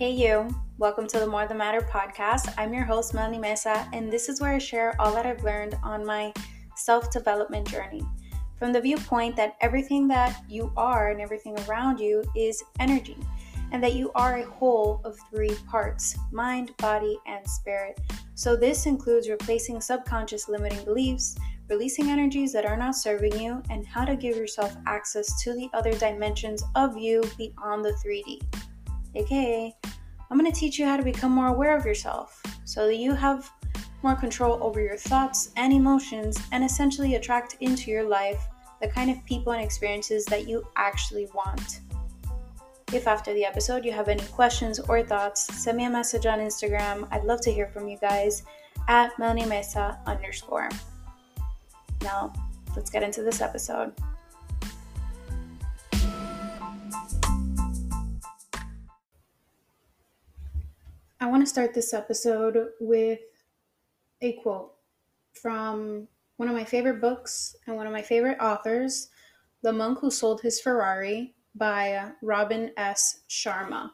Hey, you. Welcome to the More Than Matter podcast. I'm your host, Melanie Mesa, and this is where I share all that I've learned on my self development journey from the viewpoint that everything that you are and everything around you is energy, and that you are a whole of three parts mind, body, and spirit. So, this includes replacing subconscious limiting beliefs, releasing energies that are not serving you, and how to give yourself access to the other dimensions of you beyond the 3D aka I'm going to teach you how to become more aware of yourself so that you have more control over your thoughts and emotions and essentially attract into your life the kind of people and experiences that you actually want. If after the episode you have any questions or thoughts, send me a message on Instagram. I'd love to hear from you guys at Melanie Mesa underscore. Now, let's get into this episode. I want to start this episode with a quote from one of my favorite books and one of my favorite authors, The Monk Who Sold His Ferrari by Robin S. Sharma.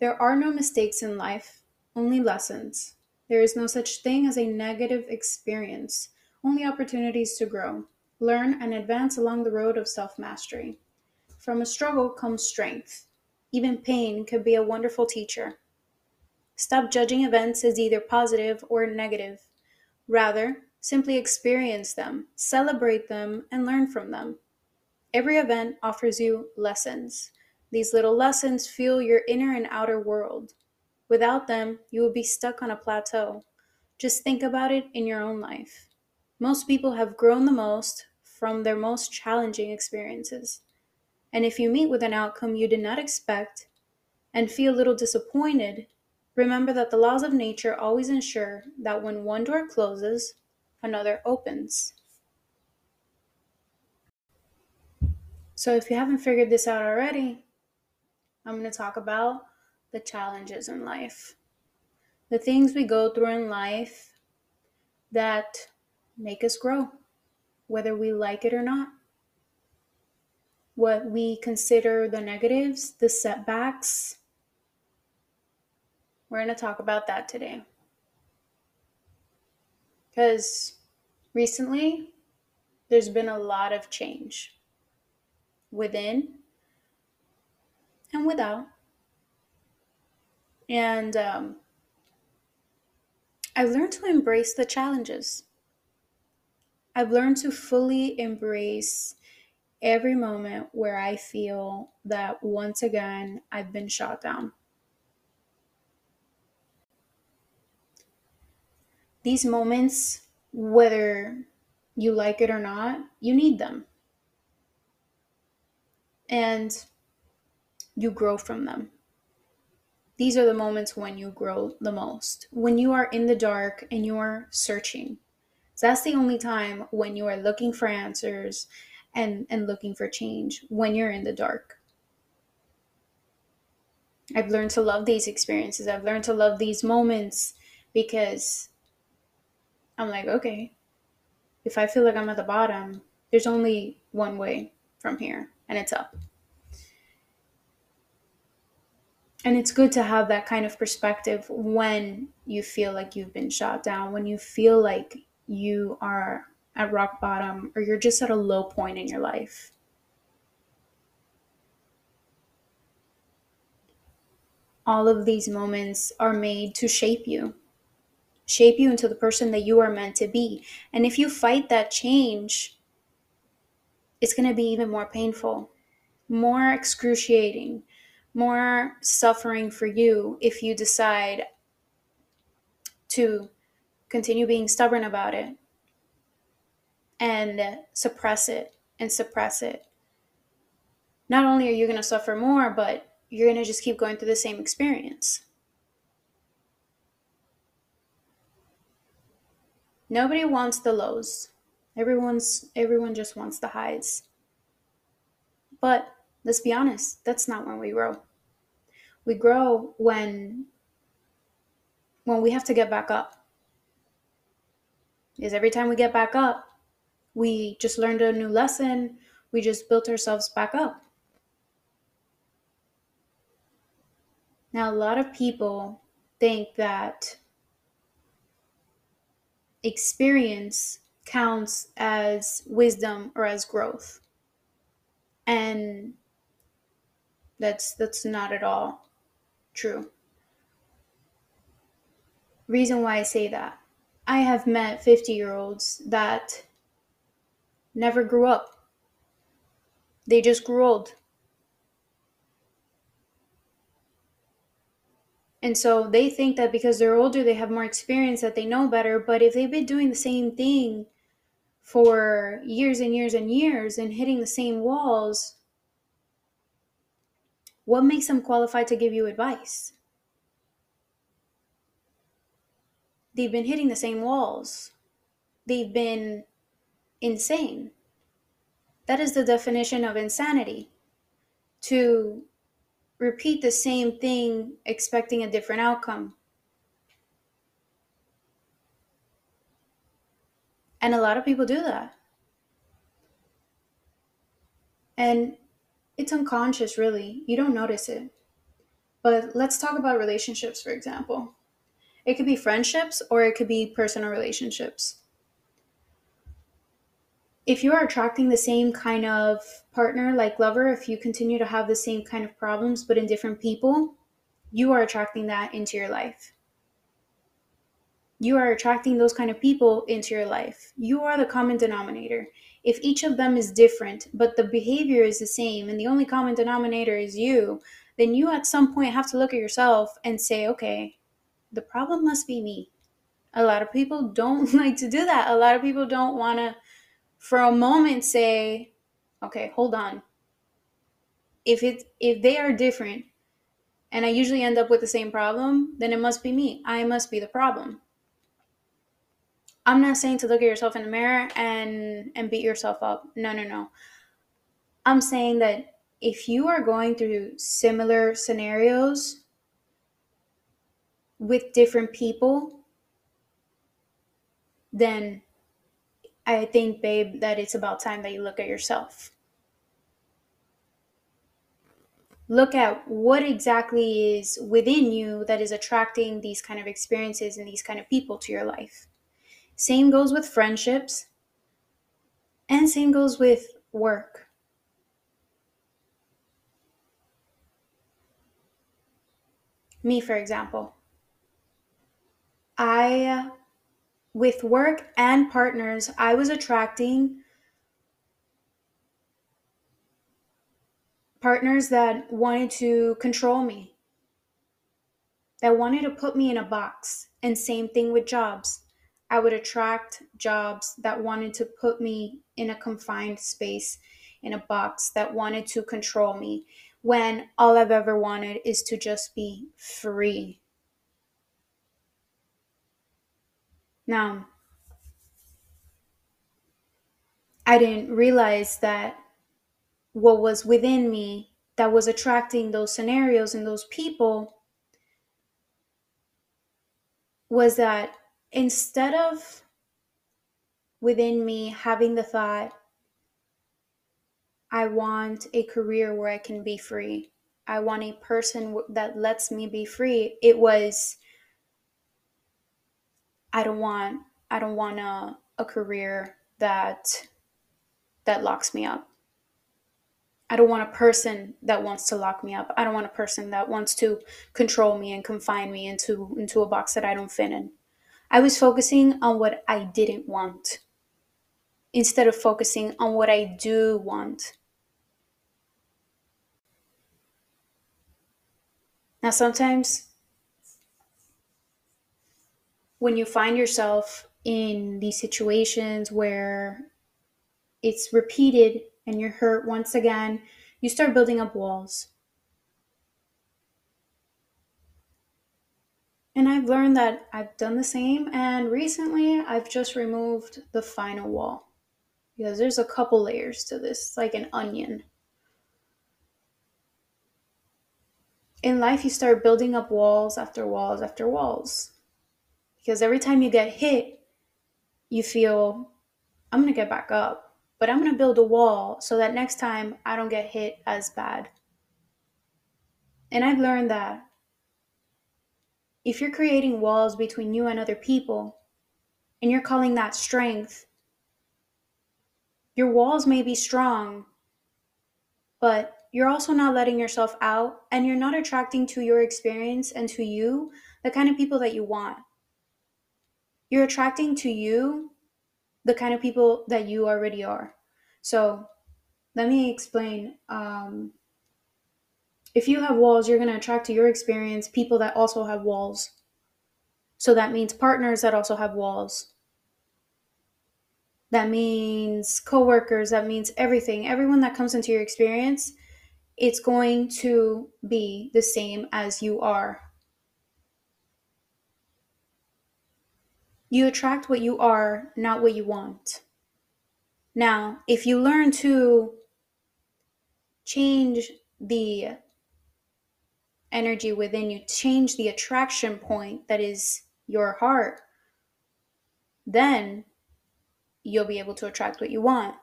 There are no mistakes in life, only lessons. There is no such thing as a negative experience, only opportunities to grow, learn, and advance along the road of self mastery. From a struggle comes strength. Even pain could be a wonderful teacher. Stop judging events as either positive or negative. Rather, simply experience them, celebrate them, and learn from them. Every event offers you lessons. These little lessons fuel your inner and outer world. Without them, you will be stuck on a plateau. Just think about it in your own life. Most people have grown the most from their most challenging experiences. And if you meet with an outcome you did not expect and feel a little disappointed, Remember that the laws of nature always ensure that when one door closes, another opens. So, if you haven't figured this out already, I'm going to talk about the challenges in life. The things we go through in life that make us grow, whether we like it or not. What we consider the negatives, the setbacks, we're going to talk about that today. Because recently, there's been a lot of change within and without. And um, I've learned to embrace the challenges. I've learned to fully embrace every moment where I feel that once again I've been shot down. These moments, whether you like it or not, you need them. And you grow from them. These are the moments when you grow the most. When you are in the dark and you are searching. So that's the only time when you are looking for answers and, and looking for change, when you're in the dark. I've learned to love these experiences. I've learned to love these moments because I'm like, okay, if I feel like I'm at the bottom, there's only one way from here, and it's up. And it's good to have that kind of perspective when you feel like you've been shot down, when you feel like you are at rock bottom or you're just at a low point in your life. All of these moments are made to shape you shape you into the person that you are meant to be. And if you fight that change, it's going to be even more painful, more excruciating, more suffering for you if you decide to continue being stubborn about it and suppress it and suppress it. Not only are you going to suffer more, but you're going to just keep going through the same experience. Nobody wants the lows. Everyone's everyone just wants the highs. But let's be honest, that's not when we grow. We grow when when we have to get back up. Because every time we get back up, we just learned a new lesson, we just built ourselves back up. Now, a lot of people think that experience counts as wisdom or as growth. And that's that's not at all true. Reason why I say that. I have met 50-year-olds that never grew up. They just grew old. And so they think that because they're older, they have more experience, that they know better. But if they've been doing the same thing for years and years and years and hitting the same walls, what makes them qualified to give you advice? They've been hitting the same walls. They've been insane. That is the definition of insanity. To repeat the same thing expecting a different outcome. And a lot of people do that. And it's unconscious, really. You don't notice it. But let's talk about relationships, for example. It could be friendships or it could be personal relationships if you are attracting the same kind of partner like lover if you continue to have the same kind of problems but in different people you are attracting that into your life. You are attracting those kind of people into your life. You are the common denominator. If each of them is different but the behavior is the same and the only common denominator is you then you at some point have to look at yourself and say okay the problem must be me. A lot of people don't like to do that. A lot of people don't want to for a moment say, okay, hold on. If it if they are different and I usually end up with the same problem, then it must be me. I must be the problem. I'm not saying to look at yourself in the mirror and and beat yourself up. No, no, no. I'm saying that if you are going through similar scenarios with different people, then I think, babe, that it's about time that you look at yourself. Look at what exactly is within you that is attracting these kind of experiences and these kind of people to your life. Same goes with friendships, and same goes with work. Me, for example, I with work and partners, I was attracting partners that wanted to control me, that wanted to put me in a box. And same thing with jobs. I would attract jobs that wanted to put me in a confined space, in a box, that wanted to control me, when all I've ever wanted is to just be free Now, I didn't realize that what was within me that was attracting those scenarios and those people was that instead of within me having the thought, I want a career where I can be free. I want a person that lets me be free. It was I don't want I don't want a, a career that that locks me up. I don't want a person that wants to lock me up. I don't want a person that wants to control me and confine me into into a box that I don't fit in. I was focusing on what I didn't want instead of focusing on what I do want. Now sometimes when you find yourself in these situations where it's repeated and you're hurt once again, you start building up walls. And I've learned that I've done the same, and recently I've just removed the final wall because there's a couple layers to this, it's like an onion. In life, you start building up walls after walls after walls. Because every time you get hit, you feel, I'm going to get back up, but I'm going to build a wall so that next time I don't get hit as bad. And I've learned that if you're creating walls between you and other people and you're calling that strength, your walls may be strong, but you're also not letting yourself out and you're not attracting to your experience and to you the kind of people that you want. You're attracting to you the kind of people that you already are. So let me explain. Um, if you have walls, you're going to attract to your experience people that also have walls. So that means partners that also have walls. That means coworkers, that means everything. Everyone that comes into your experience, it's going to be the same as you are. You attract what you are, not what you want. Now, if you learn to change the energy within you, change the attraction point that is your heart, then you'll be able to attract what you want.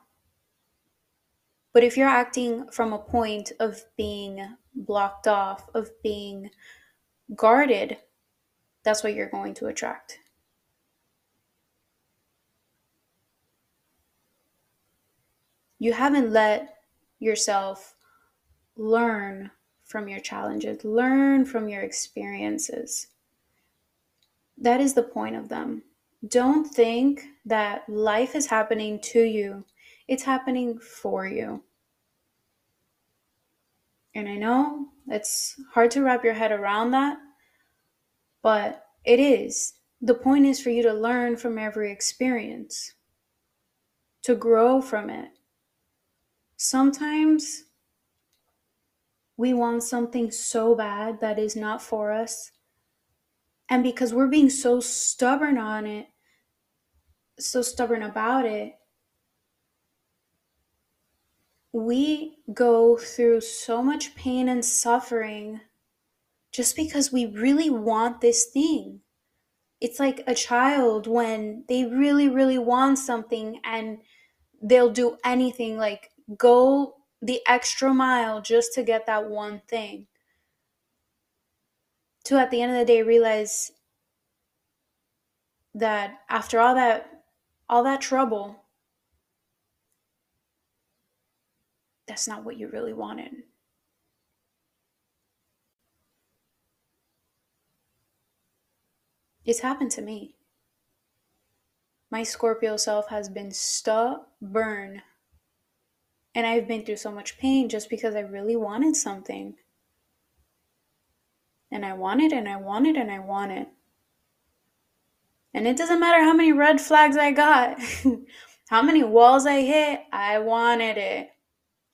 But if you're acting from a point of being blocked off, of being guarded, that's what you're going to attract. You haven't let yourself learn from your challenges, learn from your experiences. That is the point of them. Don't think that life is happening to you, it's happening for you. And I know it's hard to wrap your head around that, but it is. The point is for you to learn from every experience, to grow from it. Sometimes we want something so bad that is not for us. And because we're being so stubborn on it, so stubborn about it, we go through so much pain and suffering just because we really want this thing. It's like a child when they really, really want something and they'll do anything, like go the extra mile just to get that one thing. To at the end of the day realize that after all that all that trouble that's not what you really wanted. It's happened to me. My Scorpio self has been stubborn and I've been through so much pain just because I really wanted something. And I wanted and I wanted and I wanted. And it doesn't matter how many red flags I got, how many walls I hit, I wanted it.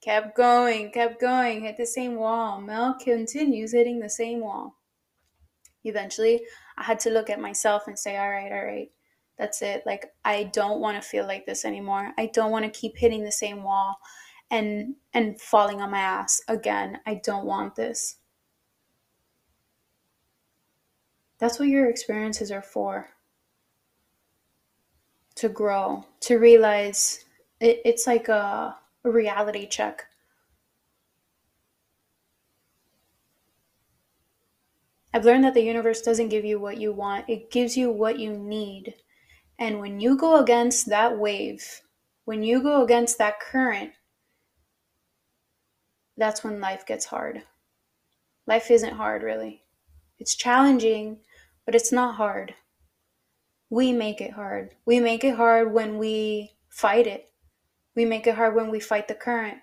Kept going, kept going, hit the same wall. Mel continues hitting the same wall. Eventually, I had to look at myself and say, all right, all right, that's it. Like, I don't want to feel like this anymore. I don't want to keep hitting the same wall and and falling on my ass again. I don't want this. That's what your experiences are for. To grow, to realize it, it's like a, a reality check. I've learned that the universe doesn't give you what you want, it gives you what you need. And when you go against that wave, when you go against that current, that's when life gets hard. Life isn't hard, really. It's challenging, but it's not hard. We make it hard. We make it hard when we fight it. We make it hard when we fight the current.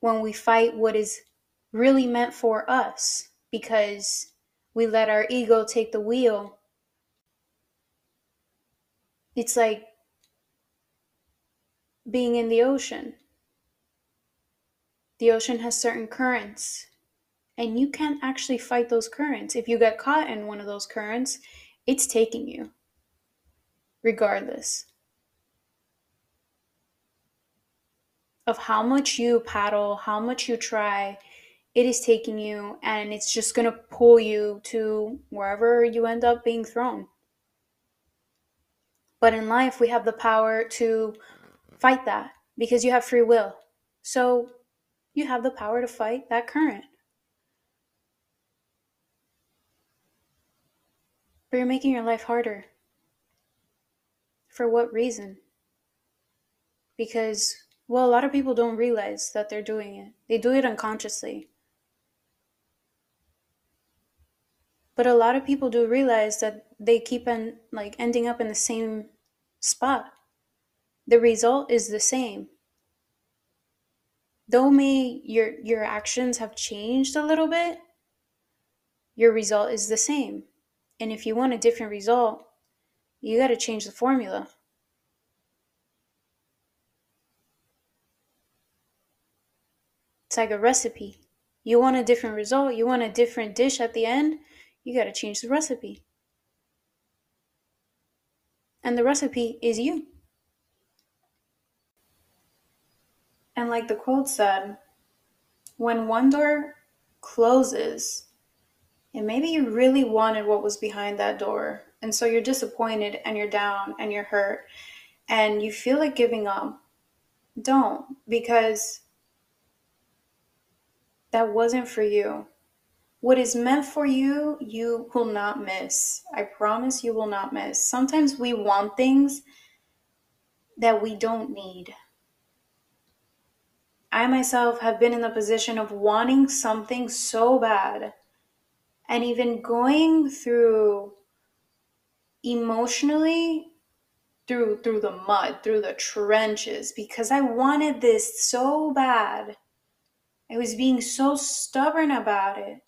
When we fight what is really meant for us because we let our ego take the wheel. It's like being in the ocean. The ocean has certain currents, and you can't actually fight those currents. If you get caught in one of those currents, it's taking you, regardless of how much you paddle, how much you try. It is taking you, and it's just going to pull you to wherever you end up being thrown. But in life, we have the power to fight that because you have free will. So you have the power to fight that current. But you're making your life harder. For what reason? Because, well, a lot of people don't realize that they're doing it, they do it unconsciously. But a lot of people do realize that they keep on like ending up in the same spot. The result is the same. Though may your your actions have changed a little bit, your result is the same. And if you want a different result, you got to change the formula. It's like a recipe. You want a different result, you want a different dish at the end, you got to change the recipe. And the recipe is you. And like the quote said, when one door closes, and maybe you really wanted what was behind that door, and so you're disappointed and you're down and you're hurt and you feel like giving up, don't because that wasn't for you. What is meant for you, you will not miss. I promise you will not miss. Sometimes we want things that we don't need. I myself have been in the position of wanting something so bad and even going through emotionally through through the mud, through the trenches because I wanted this so bad. I was being so stubborn about it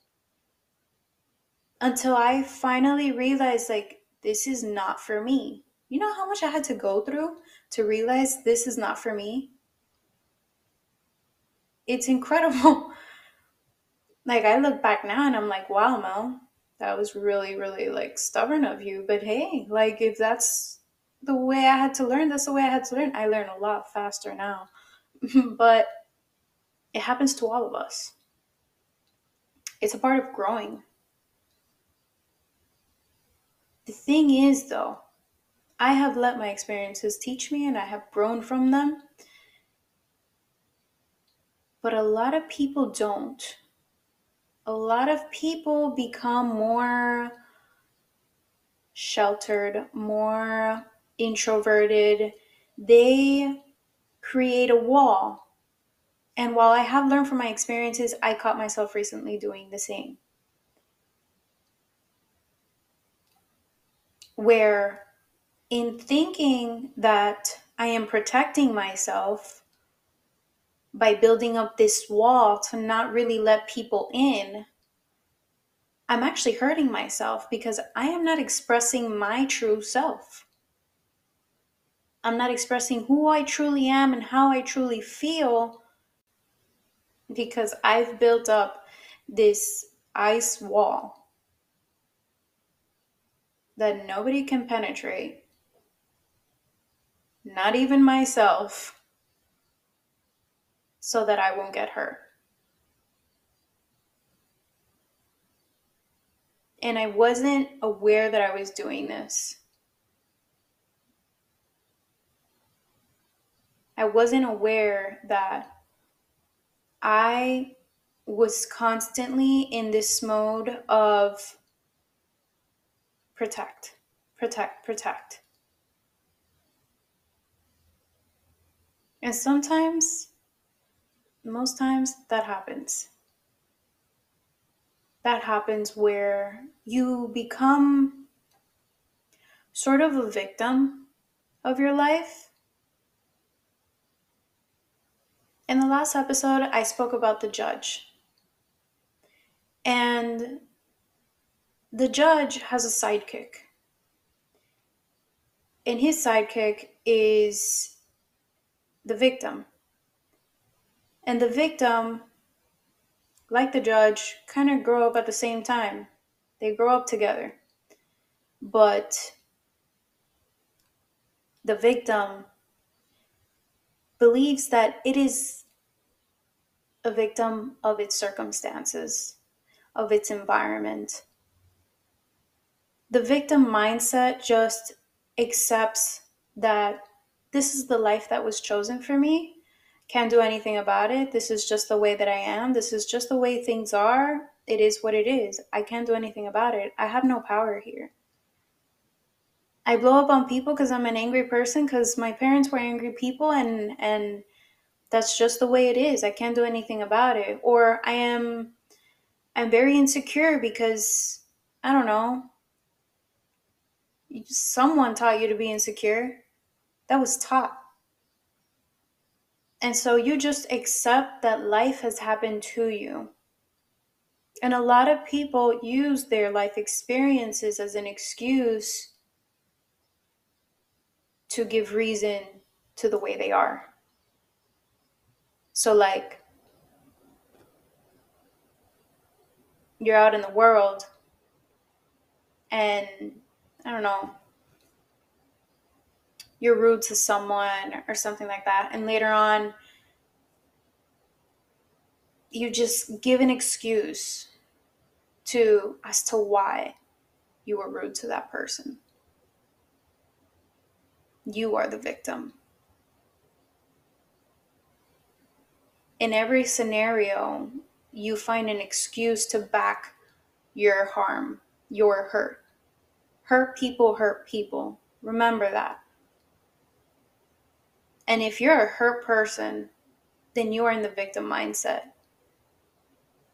until I finally realized like this is not for me. You know how much I had to go through to realize this is not for me? It's incredible. like I look back now and I'm like, wow, Mel, that was really, really like stubborn of you. But hey, like if that's the way I had to learn, that's the way I had to learn. I learn a lot faster now. but it happens to all of us. It's a part of growing. The thing is, though, I have let my experiences teach me and I have grown from them. But a lot of people don't. A lot of people become more sheltered, more introverted. They create a wall. And while I have learned from my experiences, I caught myself recently doing the same. where in thinking that I am protecting myself by building up this wall to not really let people in, I'm actually hurting myself because I am not expressing my true self. I'm not expressing who I truly am and how I truly feel because I've built up this ice wall that nobody can penetrate, not even myself, so that I won't get hurt. And I wasn't aware that I was doing this. I wasn't aware that I was constantly in this mode of protect, protect, protect. And sometimes, most times, that happens. That happens where you become sort of a victim of your life. In the last episode, I spoke about the judge. And the judge has a sidekick. And his sidekick is the victim. And the victim, like the judge, kind of grow up at the same time. They grow up together. But the victim believes that it is a victim of its circumstances, of its environment, the victim mindset just accepts that this is the life that was chosen for me. Can't do anything about it. This is just the way that I am. This is just the way things are. It is what it is. I can't do anything about it. I have no power here. I blow up on people because I'm an angry person because my parents were angry people and and that's just the way it is. I can't do anything about it. Or I am I'm very insecure because I don't know. Someone taught you to be insecure. That was taught. And so you just accept that life has happened to you. And a lot of people use their life experiences as an excuse to give reason to the way they are. So, like, you're out in the world and I don't know, you're rude to someone or something like that. And later on, you just give an excuse to as to why you were rude to that person. You are the victim. In every scenario, you find an excuse to back your harm, your hurt. Hurt people hurt people. Remember that. And if you're a hurt person, then you are in the victim mindset.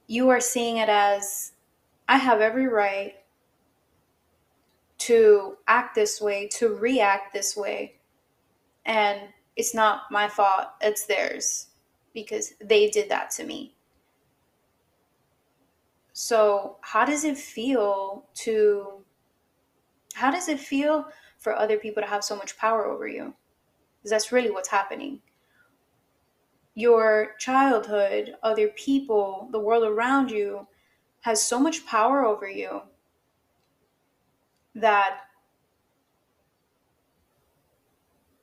You are seeing it as I have every right to act this way, to react this way. And it's not my fault, it's theirs because they did that to me. So, how does it feel to how does it feel for other people to have so much power over you? That's really what's happening. Your childhood, other people, the world around you has so much power over you that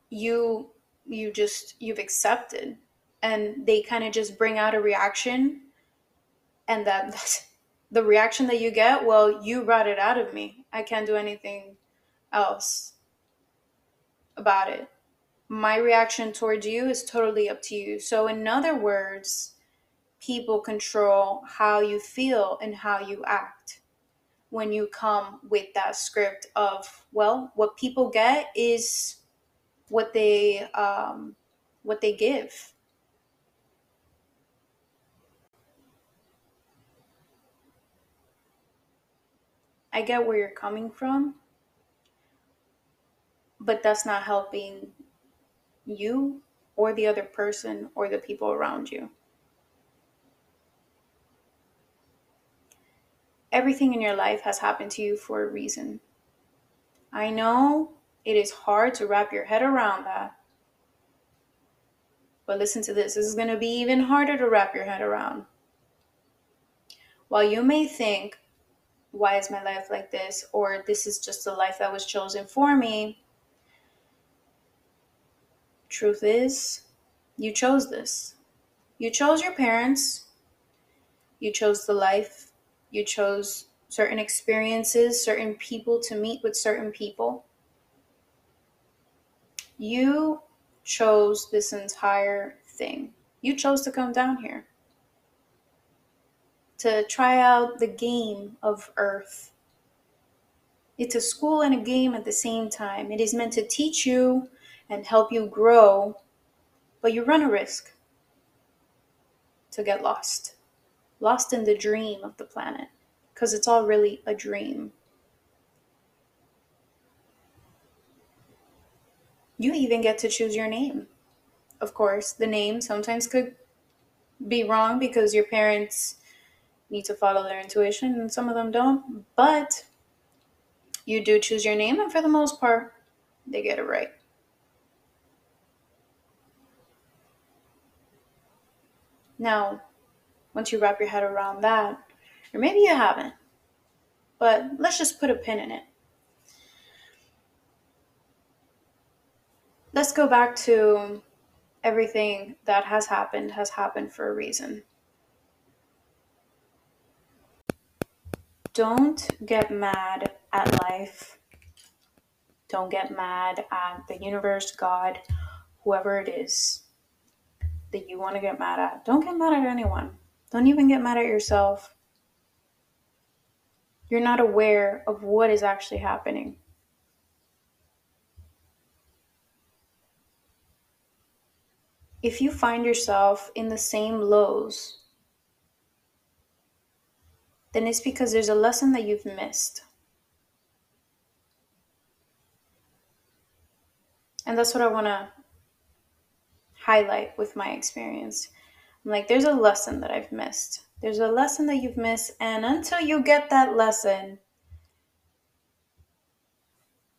you you just you've accepted. And they kind of just bring out a reaction and that the reaction that you get well you brought it out of me. I can't do anything else about it my reaction towards you is totally up to you. So in other words people control how you feel and how you act when you come with that script of well what people get is what they um, what they give. I get where you're coming from but that's not helping you or the other person or the people around you everything in your life has happened to you for a reason. I know it is hard to wrap your head around that. But listen to this this is going to be even harder to wrap your head around. While you may think, why is my life like this? Or this is just the life that was chosen for me. Truth is, you chose this. You chose your parents. You chose the life you chose certain experiences, certain people to meet with certain people. You chose this entire thing. You chose to come down here to try out the game of Earth. It's a school and a game at the same time. It is meant to teach you and help you grow, but you run a risk to get lost lost in the dream of the planet because it's all really a dream. You even get to choose your name. Of course, the name sometimes could be wrong because your parents need to follow their intuition and some of them don't, but you do choose your name, and for the most part, they get it right. Now, once you wrap your head around that, or maybe you haven't, but let's just put a pin in it. Let's go back to everything that has happened has happened for a reason. Don't get mad at life. Don't get mad at the universe, God, whoever it is that you want to get mad at, don't get mad at anyone. Don't even get mad at yourself. You're not aware of what is actually happening. If you find yourself in the same lows, then it's because there's a lesson that you've missed. And that's what I want to highlight with my experience. I'm like, there's a lesson that I've missed. There's a lesson that you've missed. And until you get that lesson,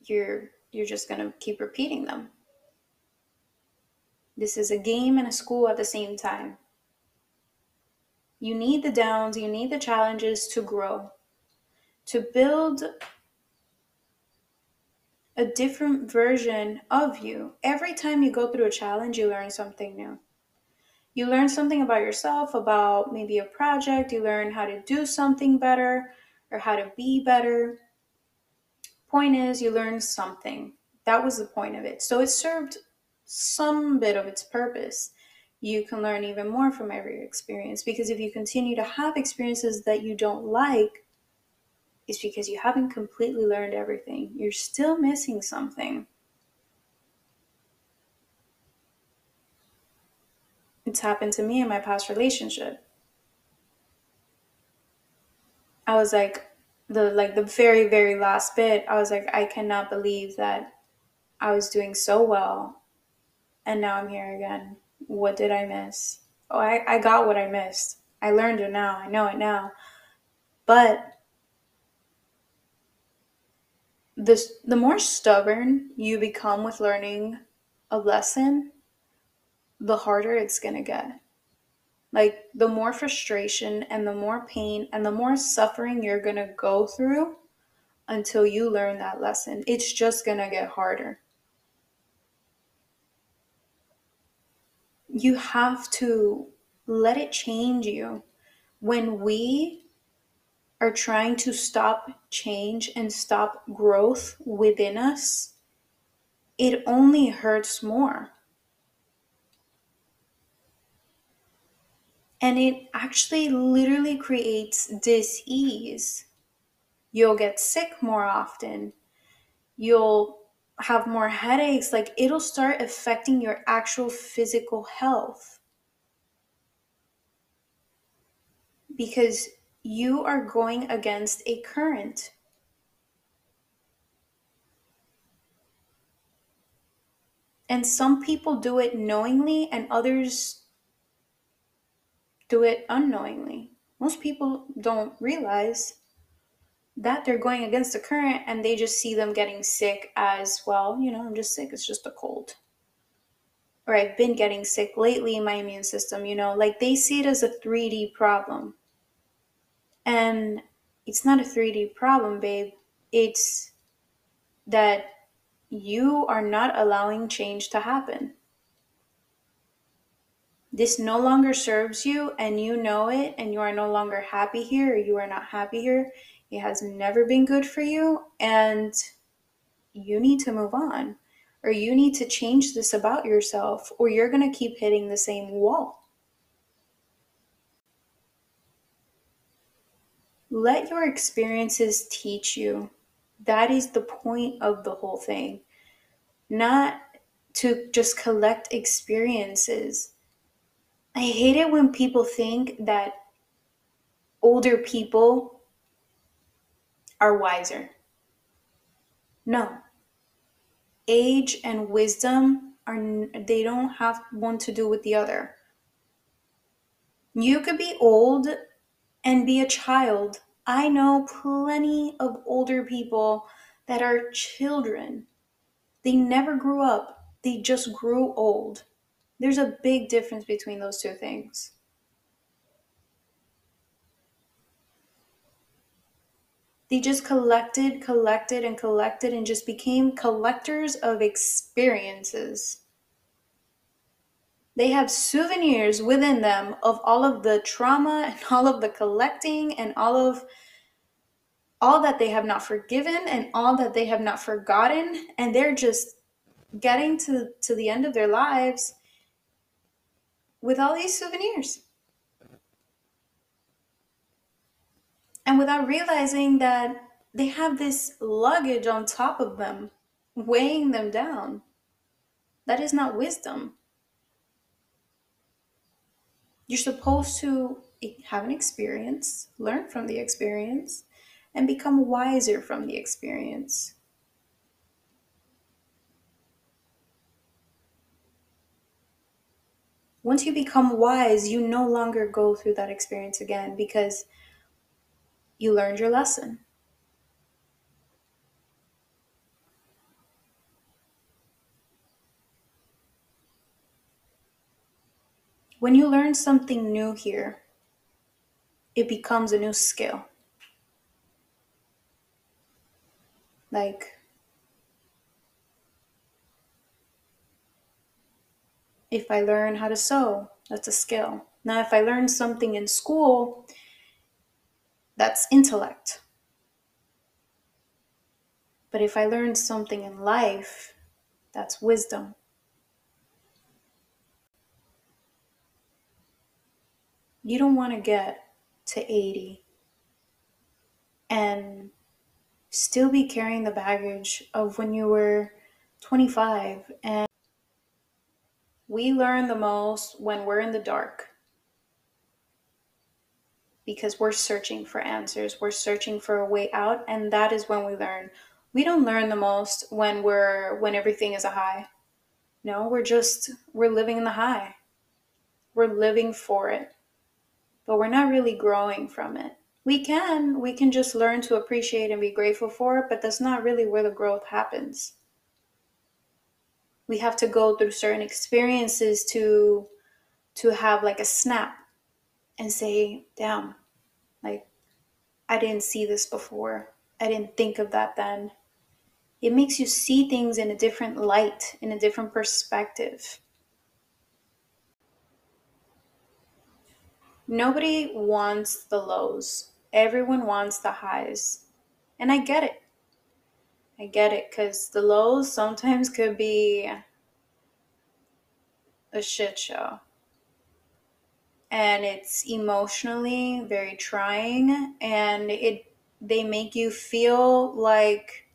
you're you're just to keep repeating them. This is a game and a school at the same time. You need the downs, you need the challenges to grow, to build a different version of you. Every time you go through a challenge, you learn something new. You learn something about yourself, about maybe a project, you learn how to do something better or how to be better. Point is, you learn something. That was the point of it. So it served some bit of its purpose. You can learn even more from every experience because if you continue to have experiences that you don't like, is because you haven't completely learned everything. You're still missing something. It's happened to me in my past relationship. I was like the like the very very last bit, I was like I cannot believe that I was doing so well and now I'm here again. What did I miss? Oh, I, I got what I missed. I learned it now. I know it now. But the, the more stubborn you become with learning a lesson, the harder it's going to get. Like, the more frustration and the more pain and the more suffering you're going to go through until you learn that lesson. It's just going to get harder. You have to let it change you. When we are trying to stop change and stop growth within us, it only hurts more. And it actually literally creates dis-ease. You'll get sick more often. You'll have more headaches. Like it'll start affecting your actual physical health. Because you are going against a current. And some people do it knowingly, and others do it unknowingly. Most people don't realize that they're going against the current and they just see them getting sick as well, you know, I'm just sick, it's just a cold. Or I've been getting sick lately in my immune system, you know, like they see it as a 3D problem. And it's not a 3D problem, babe. It's that you are not allowing change to happen. This no longer serves you, and you know it, and you are no longer happy here, or you are not happy here. It has never been good for you, and you need to move on, or you need to change this about yourself, or you're going to keep hitting the same wall. Let your experiences teach you. That is the point of the whole thing. Not to just collect experiences. I hate it when people think that older people are wiser. No. Age and wisdom are they don't have one to do with the other. You could be old and be a child. I know plenty of older people that are children. They never grew up, they just grew old. There's a big difference between those two things. They just collected, collected, and collected and just became collectors of experiences. They have souvenirs within them of all of the trauma and all of the collecting and all of all that they have not forgiven and all that they have not forgotten. And they're just getting to to the end of their lives with all these souvenirs. And without realizing that they have this luggage on top of them weighing them down that is not wisdom You're supposed to have an experience, learn from the experience, and become wiser from the experience. Once you become wise, you no longer go through that experience again because you learned your lesson. When you learn something new here, it becomes a new skill. Like, if I learn how to sew, that's a skill. Now, if I learn something in school, that's intellect. But if I learn something in life, that's wisdom. You don't want to get to 80 and still be carrying the baggage of when you were 25 and we learn the most when we're in the dark. Because we're searching for answers we're searching for a way out and that is when we learn. We don't learn the most when we're when everything is a high. No we're just we're living in the high. We're living for it but we're not really growing from it. We can we can just learn to appreciate and be grateful for it but that's not really where the growth happens. We have to go through certain experiences to to have like a snap and say damn like i didn't see this before. I didn't think of that then. It makes you see things in a different light in a different perspective Nobody wants the lows. Everyone wants the highs. And I get it. I get it because the lows sometimes could be a shit show. And it's emotionally very trying and it they make you feel like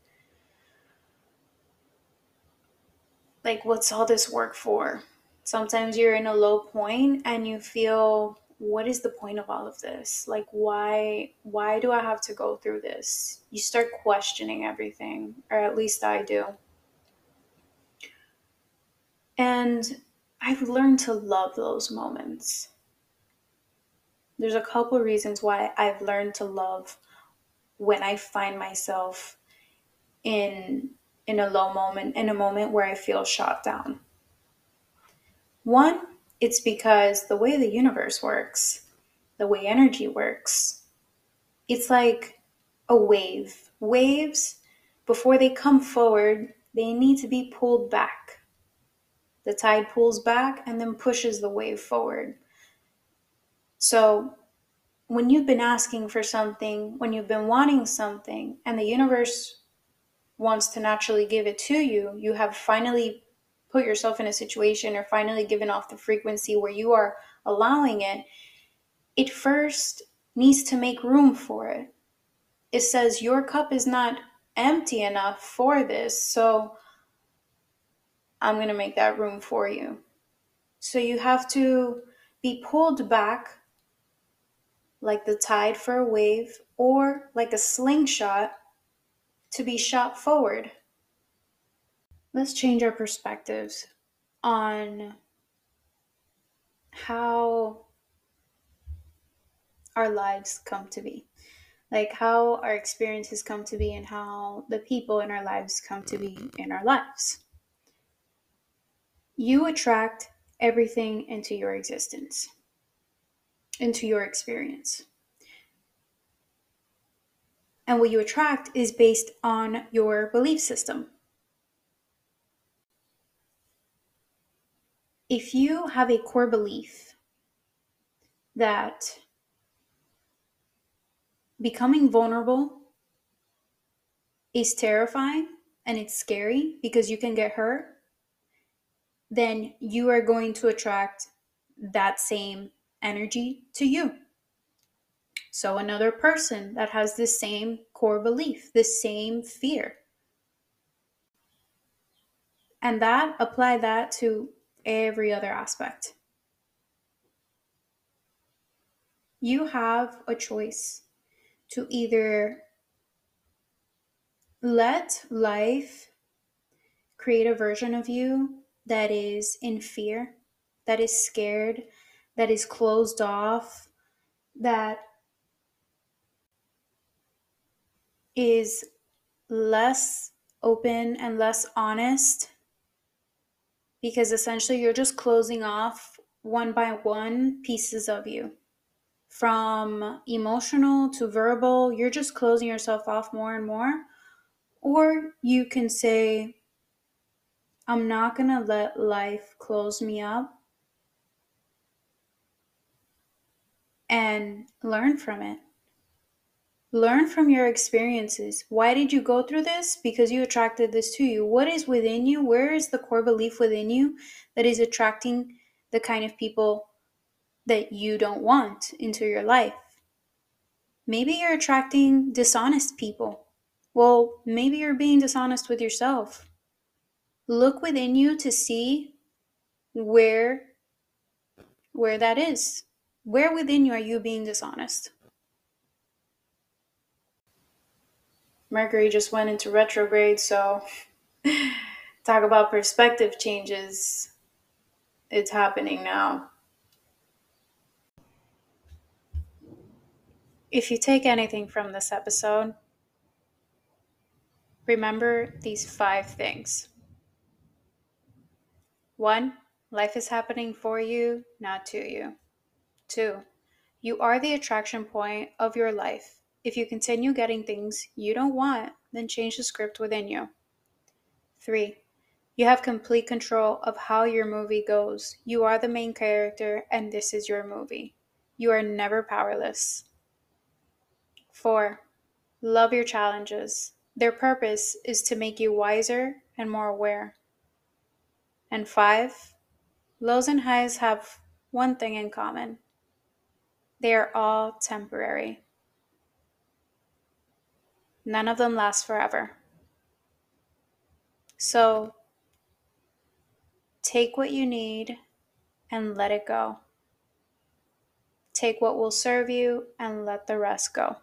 like what's all this work for? Sometimes you're in a low point and you feel what is the point of all of this? Like why why do i have to go through this? You start questioning everything or at least i do. And i've learned to love those moments. There's a couple reasons why i've learned to love when i find myself in in a low moment in a moment where i feel shot down. One it's because the way the universe works, the way energy works, it's like a wave. Waves, before they come forward, they need to be pulled back. The tide pulls back and then pushes the wave forward. So, when you've been asking for something, when you've been wanting something, and the universe wants to naturally give it to you, you have finally put yourself in a situation or finally given off the frequency where you are allowing it, it first needs to make room for it. It says, Your cup is not empty enough for this, so I'm going to make that room for you. So you have to be pulled back like the tide for a wave or like a slingshot to be shot forward let's change our perspectives on how our lives come to be. Like how our experiences come to be and how the people in our lives come to be in our lives. You attract everything into your existence, into your experience. And what you attract is based on your belief system. If you have a core belief that becoming vulnerable is terrifying and it's scary because you can get hurt, then you are going to attract that same energy to you. So, another person that has the same core belief, the same fear. And that, apply that to every other aspect. you have a choice to either let life create a version of you that is in fear, that is scared, that is closed off, that is less open and less honest because essentially you're just closing off one by one pieces of you. From emotional to verbal you're just closing yourself off more and more. Or you can say i'm not going to let life close me up and learn from it Learn from your experiences. Why did you go through this? Because you attracted this to you. What is within you? Where is the core belief within you that is attracting the kind of people that you don't want into your life? Maybe you're attracting dishonest people. Well, maybe you're being dishonest with yourself. Look within you to see where where that is. Where within you are you being dishonest? Mercury just went into retrograde, so talk about perspective changes. It's happening now. If you take anything from this episode, remember these five things. One, life is happening for you, not to you. Two, you are the attraction point of your life. If you continue getting things you don't want, then change the script within you. 3. You have complete control of how your movie goes. You are the main character, and this is your movie. You are never powerless. 4. Love your challenges. Their purpose is to make you wiser and more aware. And 5. Lows and highs have one thing in common they are all temporary. None of them last forever. So take what you need and let it go. Take what will serve you and let the rest go.